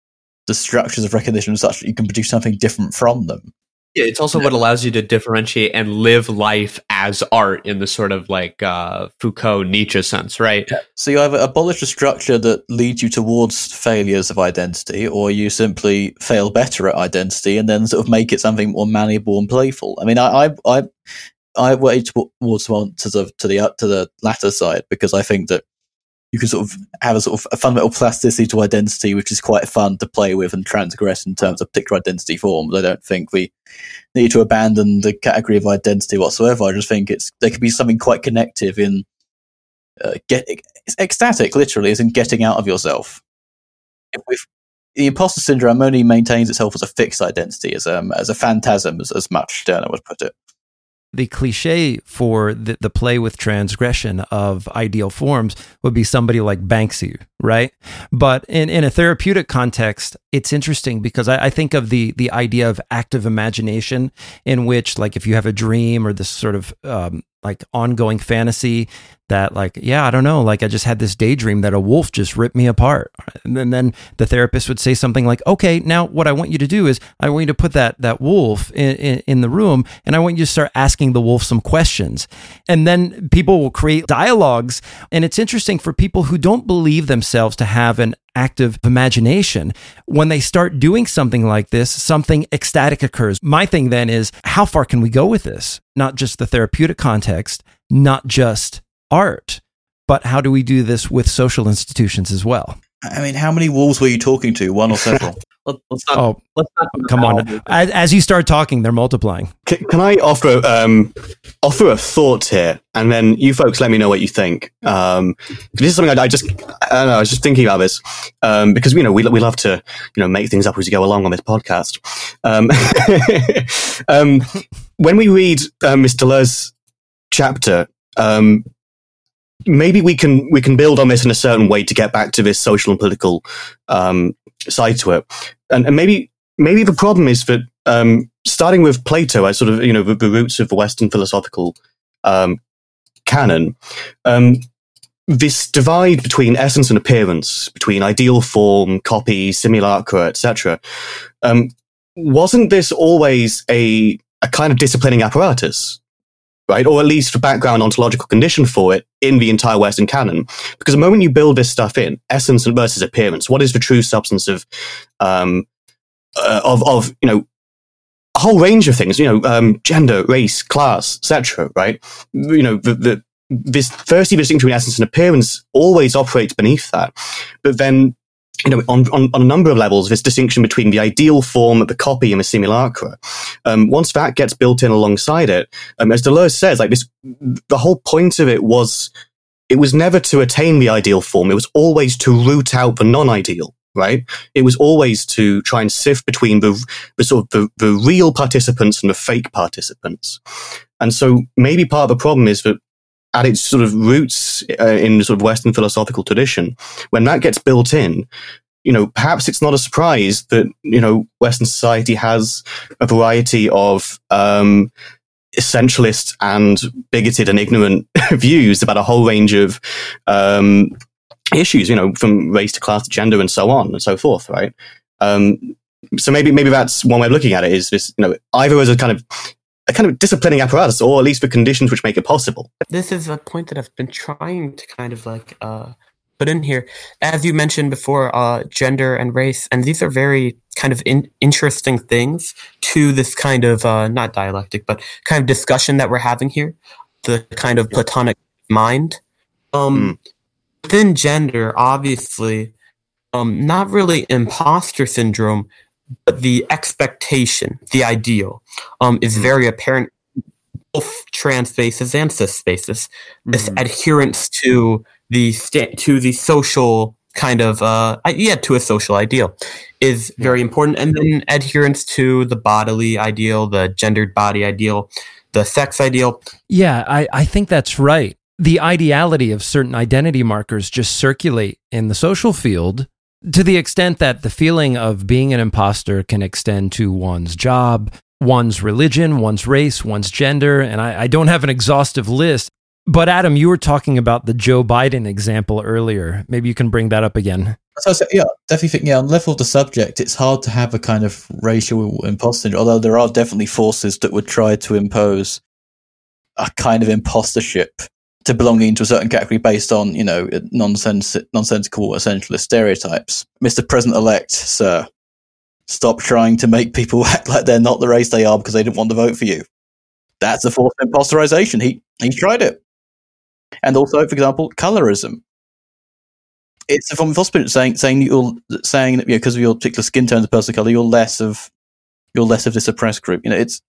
the structures of recognition such that you can produce something different from them. Yeah, it's also what allows you to differentiate and live life as art in the sort of like uh, Foucault Nietzsche sense, right? So you either abolish a structure that leads you towards failures of identity, or you simply fail better at identity and then sort of make it something more malleable and playful. I mean, I I I, I weigh towards to the to the to the latter side because I think that you can sort of have a sort of a fundamental plasticity to identity, which is quite fun to play with and transgress in terms of particular identity forms. I don't think we need to abandon the category of identity whatsoever. I just think it's there could be something quite connective in uh, get it's ecstatic, literally, as in getting out of yourself. If, the imposter syndrome only maintains itself as a fixed identity, as um, as a phantasm, as, as much Stirner would put it the cliche for the, the play with transgression of ideal forms would be somebody like Banksy, right? But in, in a therapeutic context, it's interesting because I, I, think of the the idea of active imagination, in which, like, if you have a dream or this sort of um, like ongoing fantasy that like yeah i don't know like i just had this daydream that a wolf just ripped me apart. And then, then the therapist would say something like okay now what i want you to do is i want you to put that that wolf in, in, in the room and i want you to start asking the wolf some questions. And then people will create dialogues and it's interesting for people who don't believe themselves to have an active imagination. When they start doing something like this, something ecstatic occurs. My thing then is how far can we go with this? Not just the therapeutic context, not just art. but how do we do this with social institutions as well? I mean, how many wolves were you talking to? One or several? Let, us not. Oh, let's not come on! As, as, you start talking, they're multiplying. Can, can I offer um, offer a thought here, and then you folks let me know what you think. Um, this is something I, I just I don't know. I was just thinking about this um, because you know we we love to you know make things up as we go along on this podcast. Um, um, when we read uh, Mr. Deleuze's chapter, um, maybe we can we can build on this in a certain way to get back to this social and political um, side to it, and, and maybe maybe the problem is that um, starting with Plato as sort of you know the, the roots of the Western philosophical um, canon, um, this divide between essence and appearance, between ideal form, copy, simulacra, etc. Um, wasn't this always a a kind of disciplining apparatus? Right? Or at least background ontological condition for it in the entire Western canon. Because the moment you build this stuff in, essence versus appearance, what is the true substance of, um, uh, of, of, you know, a whole range of things, you know, um, gender, race, class, etc. Right? You know, the, the this firstly distinction between essence and appearance always operates beneath that, but then you know, on, on, on, a number of levels, this distinction between the ideal form, the copy, and the simulacra. Um, once that gets built in alongside it, um, as Deleuze says, like this, the whole point of it was, it was never to attain the ideal form. It was always to root out the non-ideal, right? It was always to try and sift between the, the sort of the, the real participants and the fake participants. And so maybe part of the problem is that at its sort of roots uh, in sort of Western philosophical tradition, when that gets built in, you know, perhaps it's not a surprise that, you know, Western society has a variety of, um, essentialist and bigoted and ignorant views about a whole range of, um, issues, you know, from race to class to gender and so on and so forth, right? Um, so maybe maybe that's one way of looking at it is this, you know, either as a kind of a kind of disciplining apparatus, or at least the conditions which make it possible. This is a point that I've been trying to kind of like uh, put in here. As you mentioned before, uh, gender and race, and these are very kind of in- interesting things to this kind of uh, not dialectic, but kind of discussion that we're having here. The kind of Platonic mind. Um, mm. Within gender, obviously, um, not really imposter syndrome, but the expectation, the ideal, um, is mm-hmm. very apparent both trans spaces and cis spaces. This mm-hmm. adherence to the sta- to the social kind of uh, yeah to a social ideal is very important, and then adherence to the bodily ideal, the gendered body ideal, the sex ideal. Yeah, I, I think that's right. The ideality of certain identity markers just circulate in the social field to the extent that the feeling of being an imposter can extend to one's job, one's religion, one's race, one's gender. And I, I, don't have an exhaustive list. But Adam, you were talking about the Joe Biden example earlier. Maybe you can bring that up again. So, so yeah, definitely think, yeah, on level of the subject, it's hard to have a kind of racial imposter, although there are definitely forces that would try to impose a kind of impostorship to belonging to a certain category based on, you know, nonsens- nonsensical essentialist stereotypes. Mr. President elect, sir, stop trying to make people act like they're not the race they are because they didn't want to vote for you. That's a form of imposterization. He he tried it. And also, for example, colorism. It's a form of imposterization saying saying saying that because you know, of your particular skin tone, the person of color, you're less of you're less of this oppressed group. You know, it's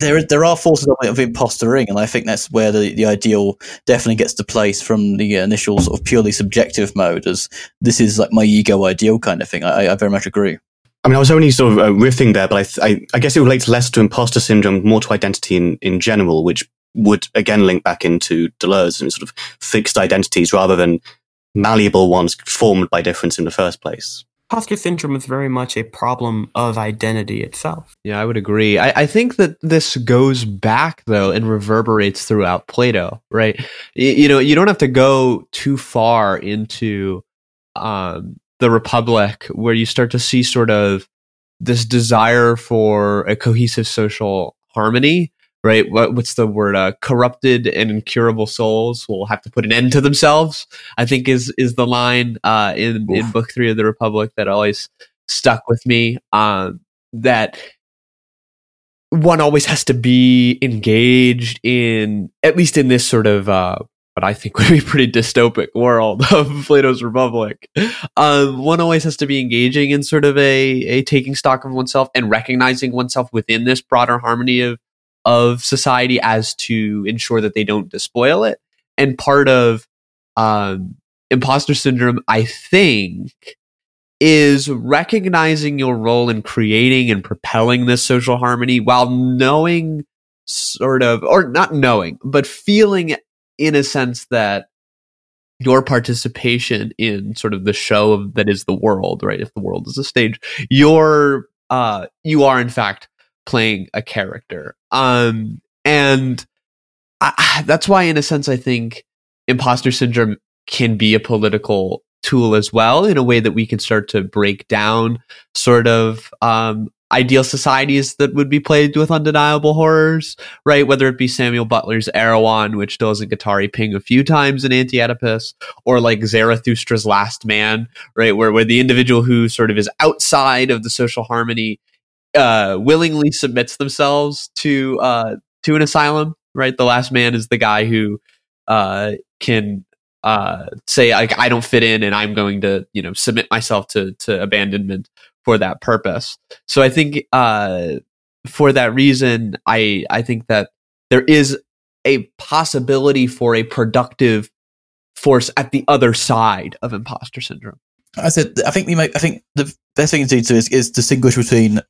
there there are forces of, of impostering, and I think that's where the, the ideal definitely gets to place from the initial sort of purely subjective mode as this is like my ego ideal kind of thing. I, I very much agree. I mean, I was only sort of uh, riffing there, but I, th- I, I, guess it relates less to imposter syndrome, more to identity in, in general, which would again link back into Deleuze and sort of fixed identities rather than malleable ones formed by difference in the first place imposter syndrome is very much a problem of identity itself. Yeah, I would agree. I, I, think that this goes back though and reverberates throughout Plato, right? You, you know, you don't have to go too far into um, the Republic where you start to see sort of this desire for a cohesive social harmony right? What, what's the word? Uh, corrupted and incurable souls will have to put an end to themselves. I think is is the line uh, in Oof. in book three of the Republic that always stuck with me. Um, that one always has to be engaged in at least in this sort of uh, what I think would be pretty dystopic world of Plato's Republic, um, one always has to be engaging in sort of a, a taking stock of oneself and recognizing oneself within this broader harmony of of society as to ensure that they don't despoil it. And part of um, imposter syndrome, I think, is recognizing your role in creating and propelling this social harmony while knowing sort of or not knowing but feeling in a sense that your participation in sort of the show of, that is the world, right? If the world is a stage, you're uh, you are in fact playing a character, um, and I, that's why, in a sense, I think imposter syndrome can be a political tool as well in a way that we can start to break down sort of um, ideal societies that would be played with undeniable horrors, right? Whether it be Samuel Butler's Erewhon, which does a Guattari ping a few times in Anti Oedipus, or like Zarathustra's Last Man, right? Where, where the individual who sort of is outside of the social harmony uh, willingly submits themselves to uh, to an asylum, right? The last man is the guy who uh, can uh, say like I don't fit in and I'm going to you know submit myself to to abandonment for that purpose. So I think uh, for that reason, I I think that there is a possibility for a productive force at the other side of imposter syndrome. I said I think we might, I think the best thing to do is, is distinguish between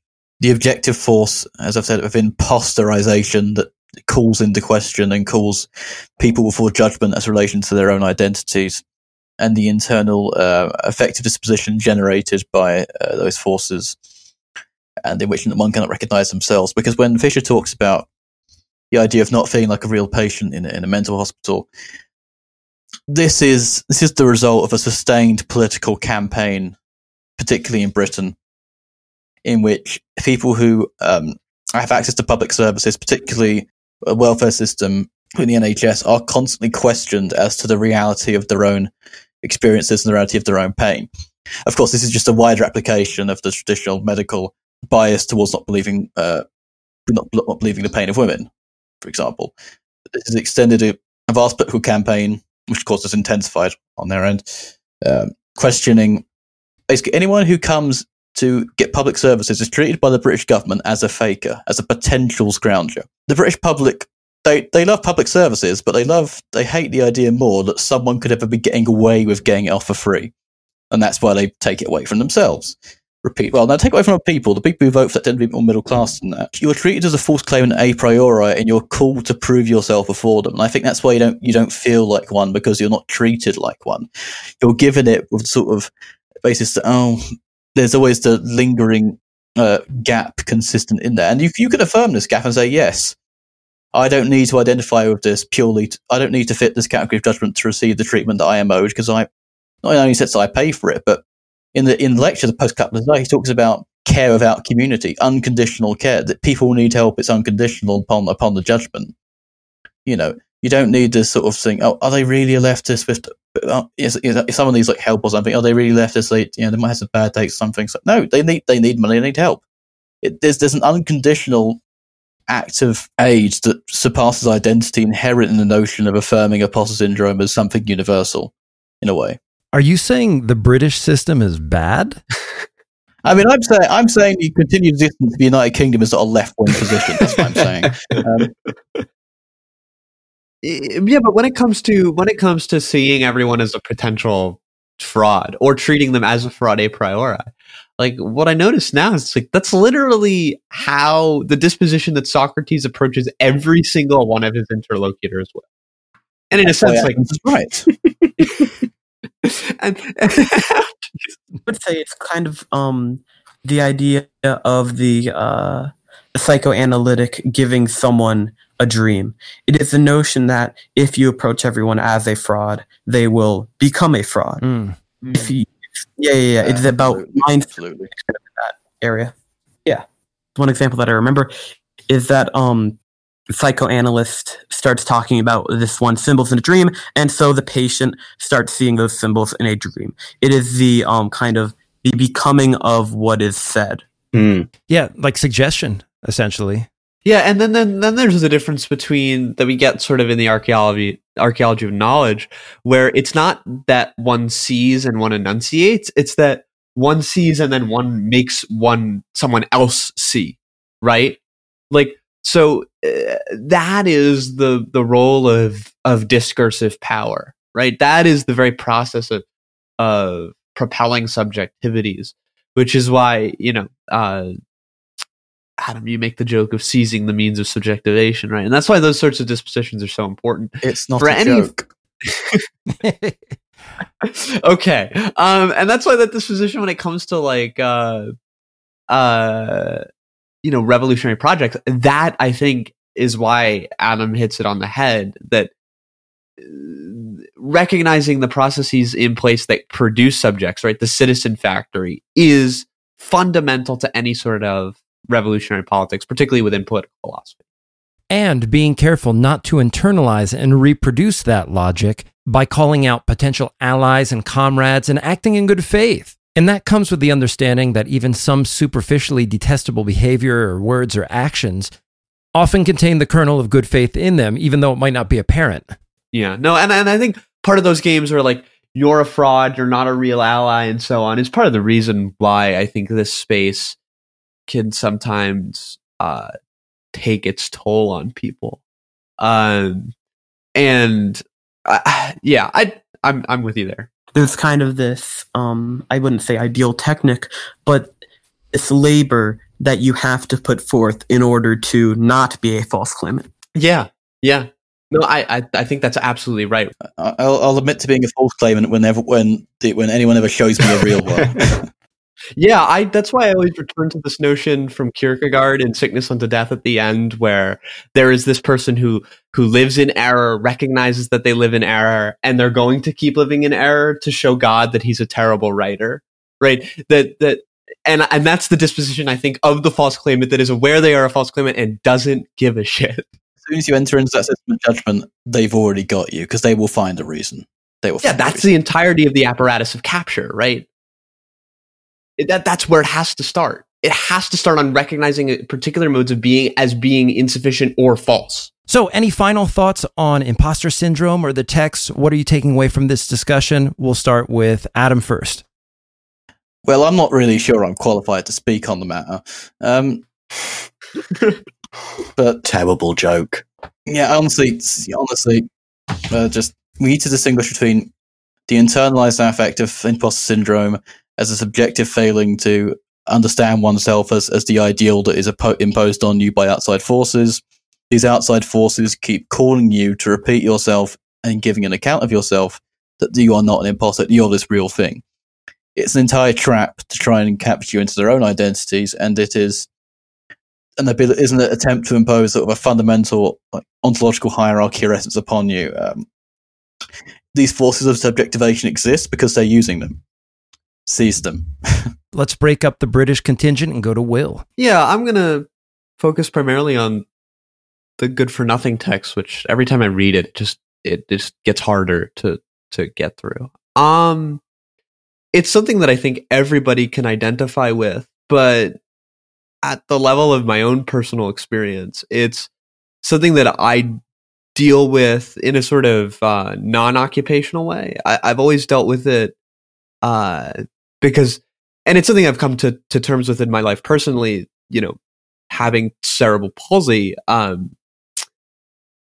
the objective force, as I've said, of imposterization that calls into question and calls people before judgment as relation to their own identities, and the internal uh, affective disposition generated by uh, those forces, and in which one cannot recognize themselves. Because when Fisher talks about the idea of not feeling like a real patient in, in a mental hospital, this is this is the result of a sustained political campaign, particularly in Britain, in which people who um, have access to public services, particularly a welfare system in the NHS, are constantly questioned as to the reality of their own experiences and the reality of their own pain. Of course, this is just a wider application of the traditional medical bias towards not believing, uh, not, not believing the pain of women, for example. This is extended a, a vast political campaign, which of course has intensified on their end, um, questioning basically anyone who comes to get public services is treated by the British government as a faker, as a potential scrounger. The British public they they love public services, but they love they hate the idea more that someone could ever be getting away with getting it off for free, and that's why they take it away from themselves. Repeat. Well, now take away from people. The people who vote for that tend to be more middle class than that. You're treated as a false claimant a priori, and you're called to prove yourself before them. And I think that's why you don't you don't feel like one because you're not treated like one. You're given it with sort of basis that oh, there's always the lingering uh, gap consistent in there, and you you can affirm this gap and say yes I don't need to identify with this purely. T- I don't need to fit this category of judgment to receive the treatment that I am owed because I not only says I pay for it, but in the in the lecture, the post capitalist he talks about care without community, unconditional care. That people need help. It's unconditional upon upon the judgment. You know, you don't need this sort of thing. Oh, are they really a leftist? With uh, is, is some of these like help or something? Are they really leftist? They you know they might have some bad dates, something. So, no, they need they need money. They need help. It, there's there's an unconditional act of aid that surpasses identity inherent in the notion of affirming imposter syndrome as something universal in a way. Are you saying the British system is bad? I mean, I'm saying I'm saying the continued existence of the United Kingdom is not a left wing position. That's what I'm saying. Um, yeah, but when it comes to when it comes to seeing everyone as a potential fraud or treating them as a fraud a priori, like what I notice now is like that's literally how the disposition that Socrates approaches every single one of his interlocutors with. And in a sense, like right. and, I would say it's kind of um, the idea of the uh, psychoanalytic giving someone a dream. It is the notion that if you approach everyone as a fraud, they will become a fraud. Mm. If you yeah, yeah, yeah. It's about mind absolutely that area. Yeah. One example that I remember is that um psychoanalyst starts talking about this one symbols in a dream, and so the patient starts seeing those symbols in a dream. It is the um kind of the becoming of what is said. Mm. Yeah, like suggestion, essentially. Yeah, and then then then there's the difference between that we get sort of in the archaeology archaeology of knowledge, where it's not that one sees and one enunciates; it's that one sees and then one makes one someone else see, right? Like so, uh, that is the the role of of discursive power, right? That is the very process of of propelling subjectivities, which is why you know. Uh, Adam, you make the joke of seizing the means of subjectivation, right? And that's why those sorts of dispositions are so important. It's not For a any... joke. okay, um, and that's why that disposition, when it comes to like, uh, uh, you know, revolutionary projects, that I think is why Adam hits it on the head. That uh, recognizing the processes in place that produce subjects, right, the citizen factory, is fundamental to any sort of revolutionary politics, particularly within political philosophy. And being careful not to internalize and reproduce that logic by calling out potential allies and comrades and acting in good faith. And that comes with the understanding that even some superficially detestable behavior or words or actions often contain the kernel of good faith in them, even though it might not be apparent. Yeah, no, and, and I think part of those games are like, you're a fraud, you're not a real ally, and so on, is part of the reason why I think this space can sometimes uh, take its toll on people. Um, and uh, yeah, I I'm I'm with you there. There's kind of this um, I wouldn't say ideal technique, but it's labor that you have to put forth in order to not be a false claimant. Yeah, yeah. No, I, I, I think that's absolutely right. I'll, I'll admit to being a false claimant whenever when when anyone ever shows me a real one. Yeah, I that's why I always return to this notion from Kierkegaard in Sickness unto Death at the end where there is this person who who lives in error, recognizes that they live in error, and they're going to keep living in error to show God that he's a terrible writer. Right? That that and and that's the disposition I think of the false claimant that is aware they are a false claimant and doesn't give a shit. As soon as you enter into that system of judgment, they've already got you because they will find a reason. They will. Yeah, that's the entirety of the apparatus of capture, right? That that's where it has to start. It has to start on recognizing particular modes of being as being insufficient or false. So, any final thoughts on imposter syndrome or the text? What are you taking away from this discussion? We'll start with Adam first. Well, I'm not really sure I'm qualified to speak on the matter. Um, but terrible joke. Yeah, honestly, honestly, uh, just we need to distinguish between the internalized affect of imposter syndrome as a subjective failing to understand oneself as, as the ideal that is imposed on you by outside forces. These outside forces keep calling you to repeat yourself and giving an account of yourself that you are not an imposter, you're this real thing. It's an entire trap to try and capture you into their own identities, and it is an ability, is an attempt to impose sort of a fundamental like, ontological hierarchy or essence upon you. Um, these forces of subjectivation exist because they're using them seize them. Let's break up the British contingent and go to Will. Yeah, I'm going to focus primarily on the good for nothing text, which every time I read it, just it just gets harder to to get through. Um it's something that I think everybody can identify with, but at the level of my own personal experience, it's something that I deal with in a sort of uh, non-occupational way. I, have always dealt with it uh, because and it's something I've come to to terms with in my life personally. You know, having cerebral palsy, um,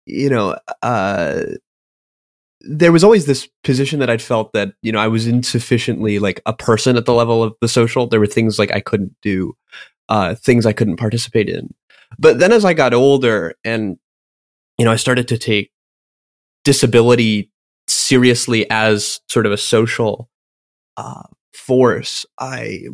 you know, uh, there was always this position that I'd felt that you know I was insufficiently like a person at the level of the social. There were things like I couldn't do, uh, things I couldn't participate in. But then as I got older and you know I started to take disability seriously as sort of a social uh, force, I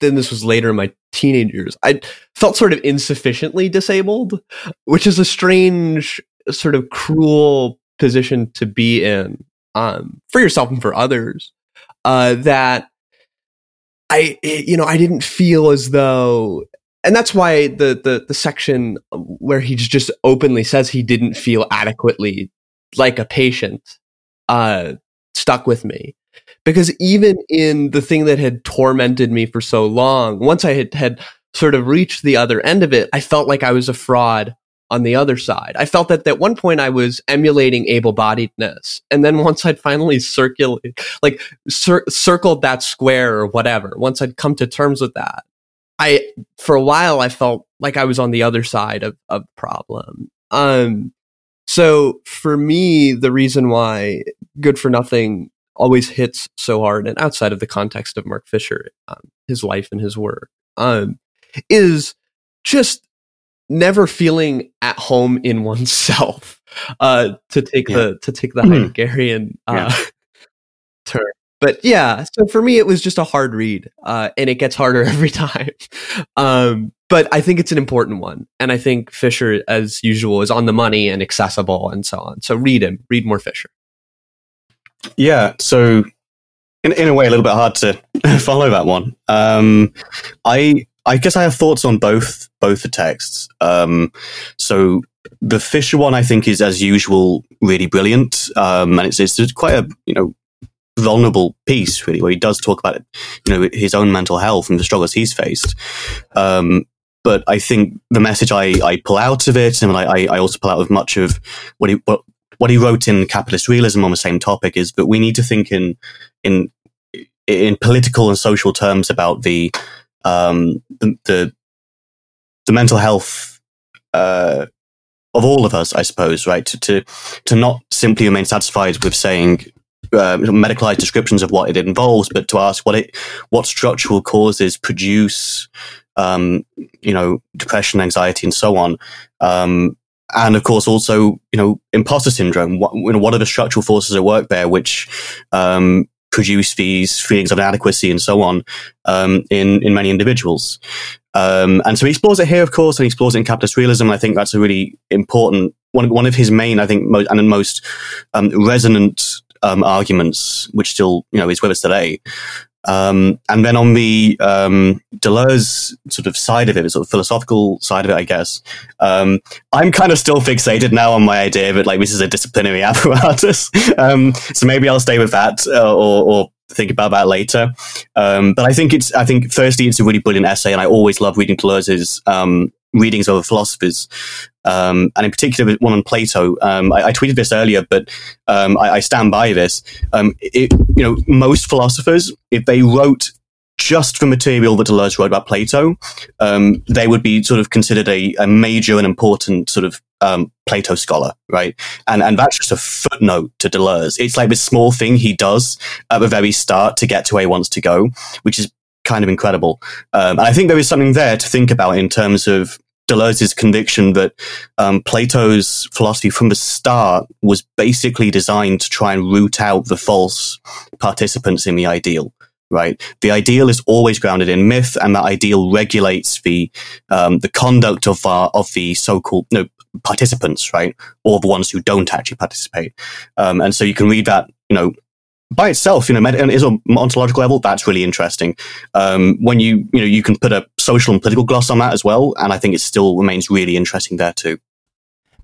then this was later in my teenage years. I felt sort of insufficiently disabled, which is a strange, sort of cruel position to be in um, for yourself and for others. Uh, that I, you know, I didn't feel as though, and that's why the the the section where he just openly says he didn't feel adequately like a patient uh, stuck with me because even in the thing that had tormented me for so long, once I had had sort of reached the other end of it, I felt like I was a fraud on the other side. I felt that at one point I was emulating able-bodiedness, and then once I'd finally circulate, like cir- circled that square or whatever, once I'd come to terms with that, I for a while I felt like I was on the other side of of problem. Um, so for me, the reason why Good for Nothing always hits so hard, and outside of the context of Mark Fisher, um, his life and his work, um, is just never feeling at home in oneself. Uh, to take yeah. the to take the mm-hmm. Heideggerian uh, yeah. term. But yeah, so for me, it was just a hard read, uh, and it gets harder every time. Um, but I think it's an important one, and I think Fisher, as usual, is on the money and accessible and so on. So read him, read more Fisher. Yeah. So in in a way, a little bit hard to follow that one. Um, I I guess I have thoughts on both both the texts. Um, so the Fisher one, I think, is as usual really brilliant, um, and it's it's quite a you know vulnerable piece really, where he does talk about you know his own mental health and the struggles he's faced. Um, but I think the message I, I pull out of it, and I, I also pull out of much of what he what, what he wrote in capitalist realism on the same topic, is that we need to think in in in political and social terms about the um, the, the, the mental health uh, of all of us, I suppose, right? To to to not simply remain satisfied with saying uh, medicalized descriptions of what it involves, but to ask what it what structural causes produce, um, you know, depression, anxiety, and so on. Um, and of course, also, you know, imposter syndrome. What, you know, what are the structural forces at work there which um, produce these feelings of inadequacy and so on um, in in many individuals. Um, and so he explores it here, of course, and he explores it in capitalist realism. and I think that's a really important one. One of his main, I think, most, and most um, resonant um, arguments, which still you know is with us today, um, and then on the um, Deleuze sort of side of it, the sort of philosophical side of it, I guess, um, I'm kind of still fixated now on my idea that like this is a disciplinary apparatus. Um, so maybe I'll stay with that uh, or, or, think about that later. Um, but I think it's, I think firstly, it's a really brilliant essay, and I always love reading Deleuze's um, readings of philosophers, um, and in particular one on Plato. Um, I, I, tweeted this earlier, but um, I, I, stand by this. Um, it, you know, most philosophers, if they wrote just the material that Deleuze wrote about Plato, um, they would be sort of considered a, a major and important sort of um, Plato scholar, right? And and that's just a footnote to Deleuze. It's like this small thing he does at the very start to get to where he wants to go, which is kind of incredible. And I think there is something there to think about in terms of Deleuze's conviction that um, Plato's philosophy from the start was basically designed to try and root out the false participants in the ideal. Right, the ideal is always grounded in myth, and that ideal regulates the um, the conduct of our, of the so-called no participants, right, or the ones who don't actually participate. Um, and so you can read that, you know, by itself, you know, and is on ontological level, that's really interesting. Um, when you, you know, you can put a social and political gloss on that as well, and I think it still remains really interesting there too.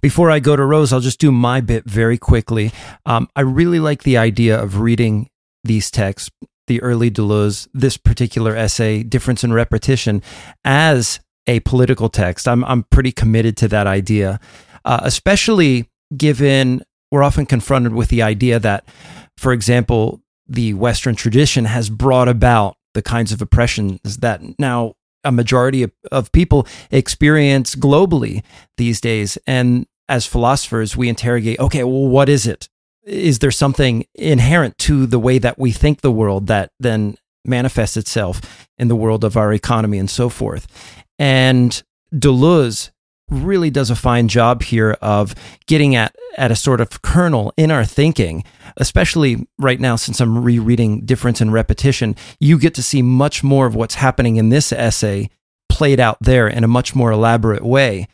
Before I go to Rose, I'll just do my bit very quickly. Um, I really like the idea of reading these texts, the early Deleuze, this particular essay, Difference and Repetition, as a political text. I'm I'm pretty committed to that idea, uh, especially given we're often confronted with the idea that for example, the Western tradition has brought about the kinds of oppressions that now a majority of, of people experience globally these days. And as philosophers, we interrogate okay, well, what is it? Is there something inherent to the way that we think the world that then manifests itself in the world of our economy and so forth? And Deleuze really does a fine job here of getting at at a sort of kernel in our thinking especially right now since i'm rereading difference and repetition you get to see much more of what's happening in this essay played out there in a much more elaborate way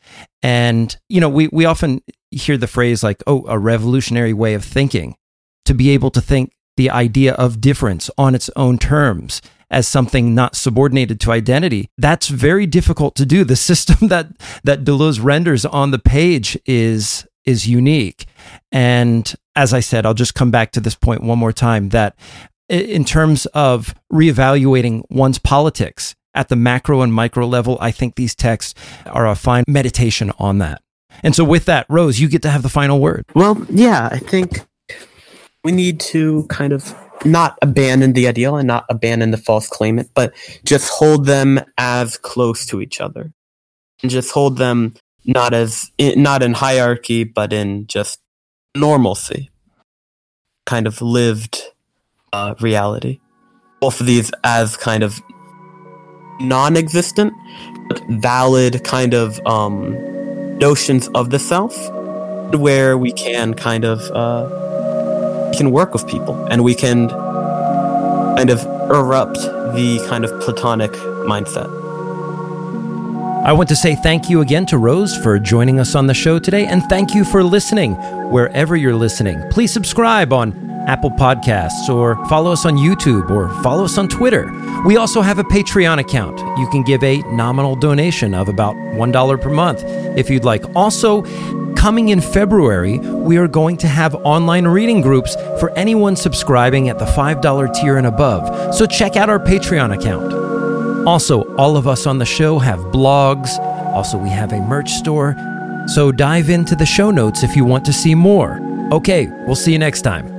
and you know we we often hear the phrase like oh a revolutionary way of thinking to be able to think the idea of difference on its own terms as something not subordinated to identity. That's very difficult to do. The system that that Deleuze renders on the page is is unique. And as I said, I'll just come back to this point one more time that in terms of reevaluating one's politics at the macro and micro level, I think these texts are a fine meditation on that. And so, with that, Rose, you get to have the final word. Well, yeah, I think we need to kind of not abandon the ideal and not abandon the false claimant, but just hold them as close to each other, and just hold them not as not in hierarchy, but in just normalcy, kind of lived uh, reality. Both of these as kind of non-existent, but valid kind of um, notions of the self, where we can kind of uh, can work with people and we can kind of erupt the kind of platonic mindset. I want to say thank you again to Rose for joining us on the show today, and thank you for listening wherever you're listening. Please subscribe on Apple Podcasts or follow us on YouTube or follow us on Twitter. We also have a Patreon account. You can give a nominal donation of about $1 per month if you'd like. Also, coming in February, we are going to have online reading groups for anyone subscribing at the $5 tier and above. So check out our Patreon account. Also, all of us on the show have blogs. Also, we have a merch store. So dive into the show notes if you want to see more. Okay, we'll see you next time.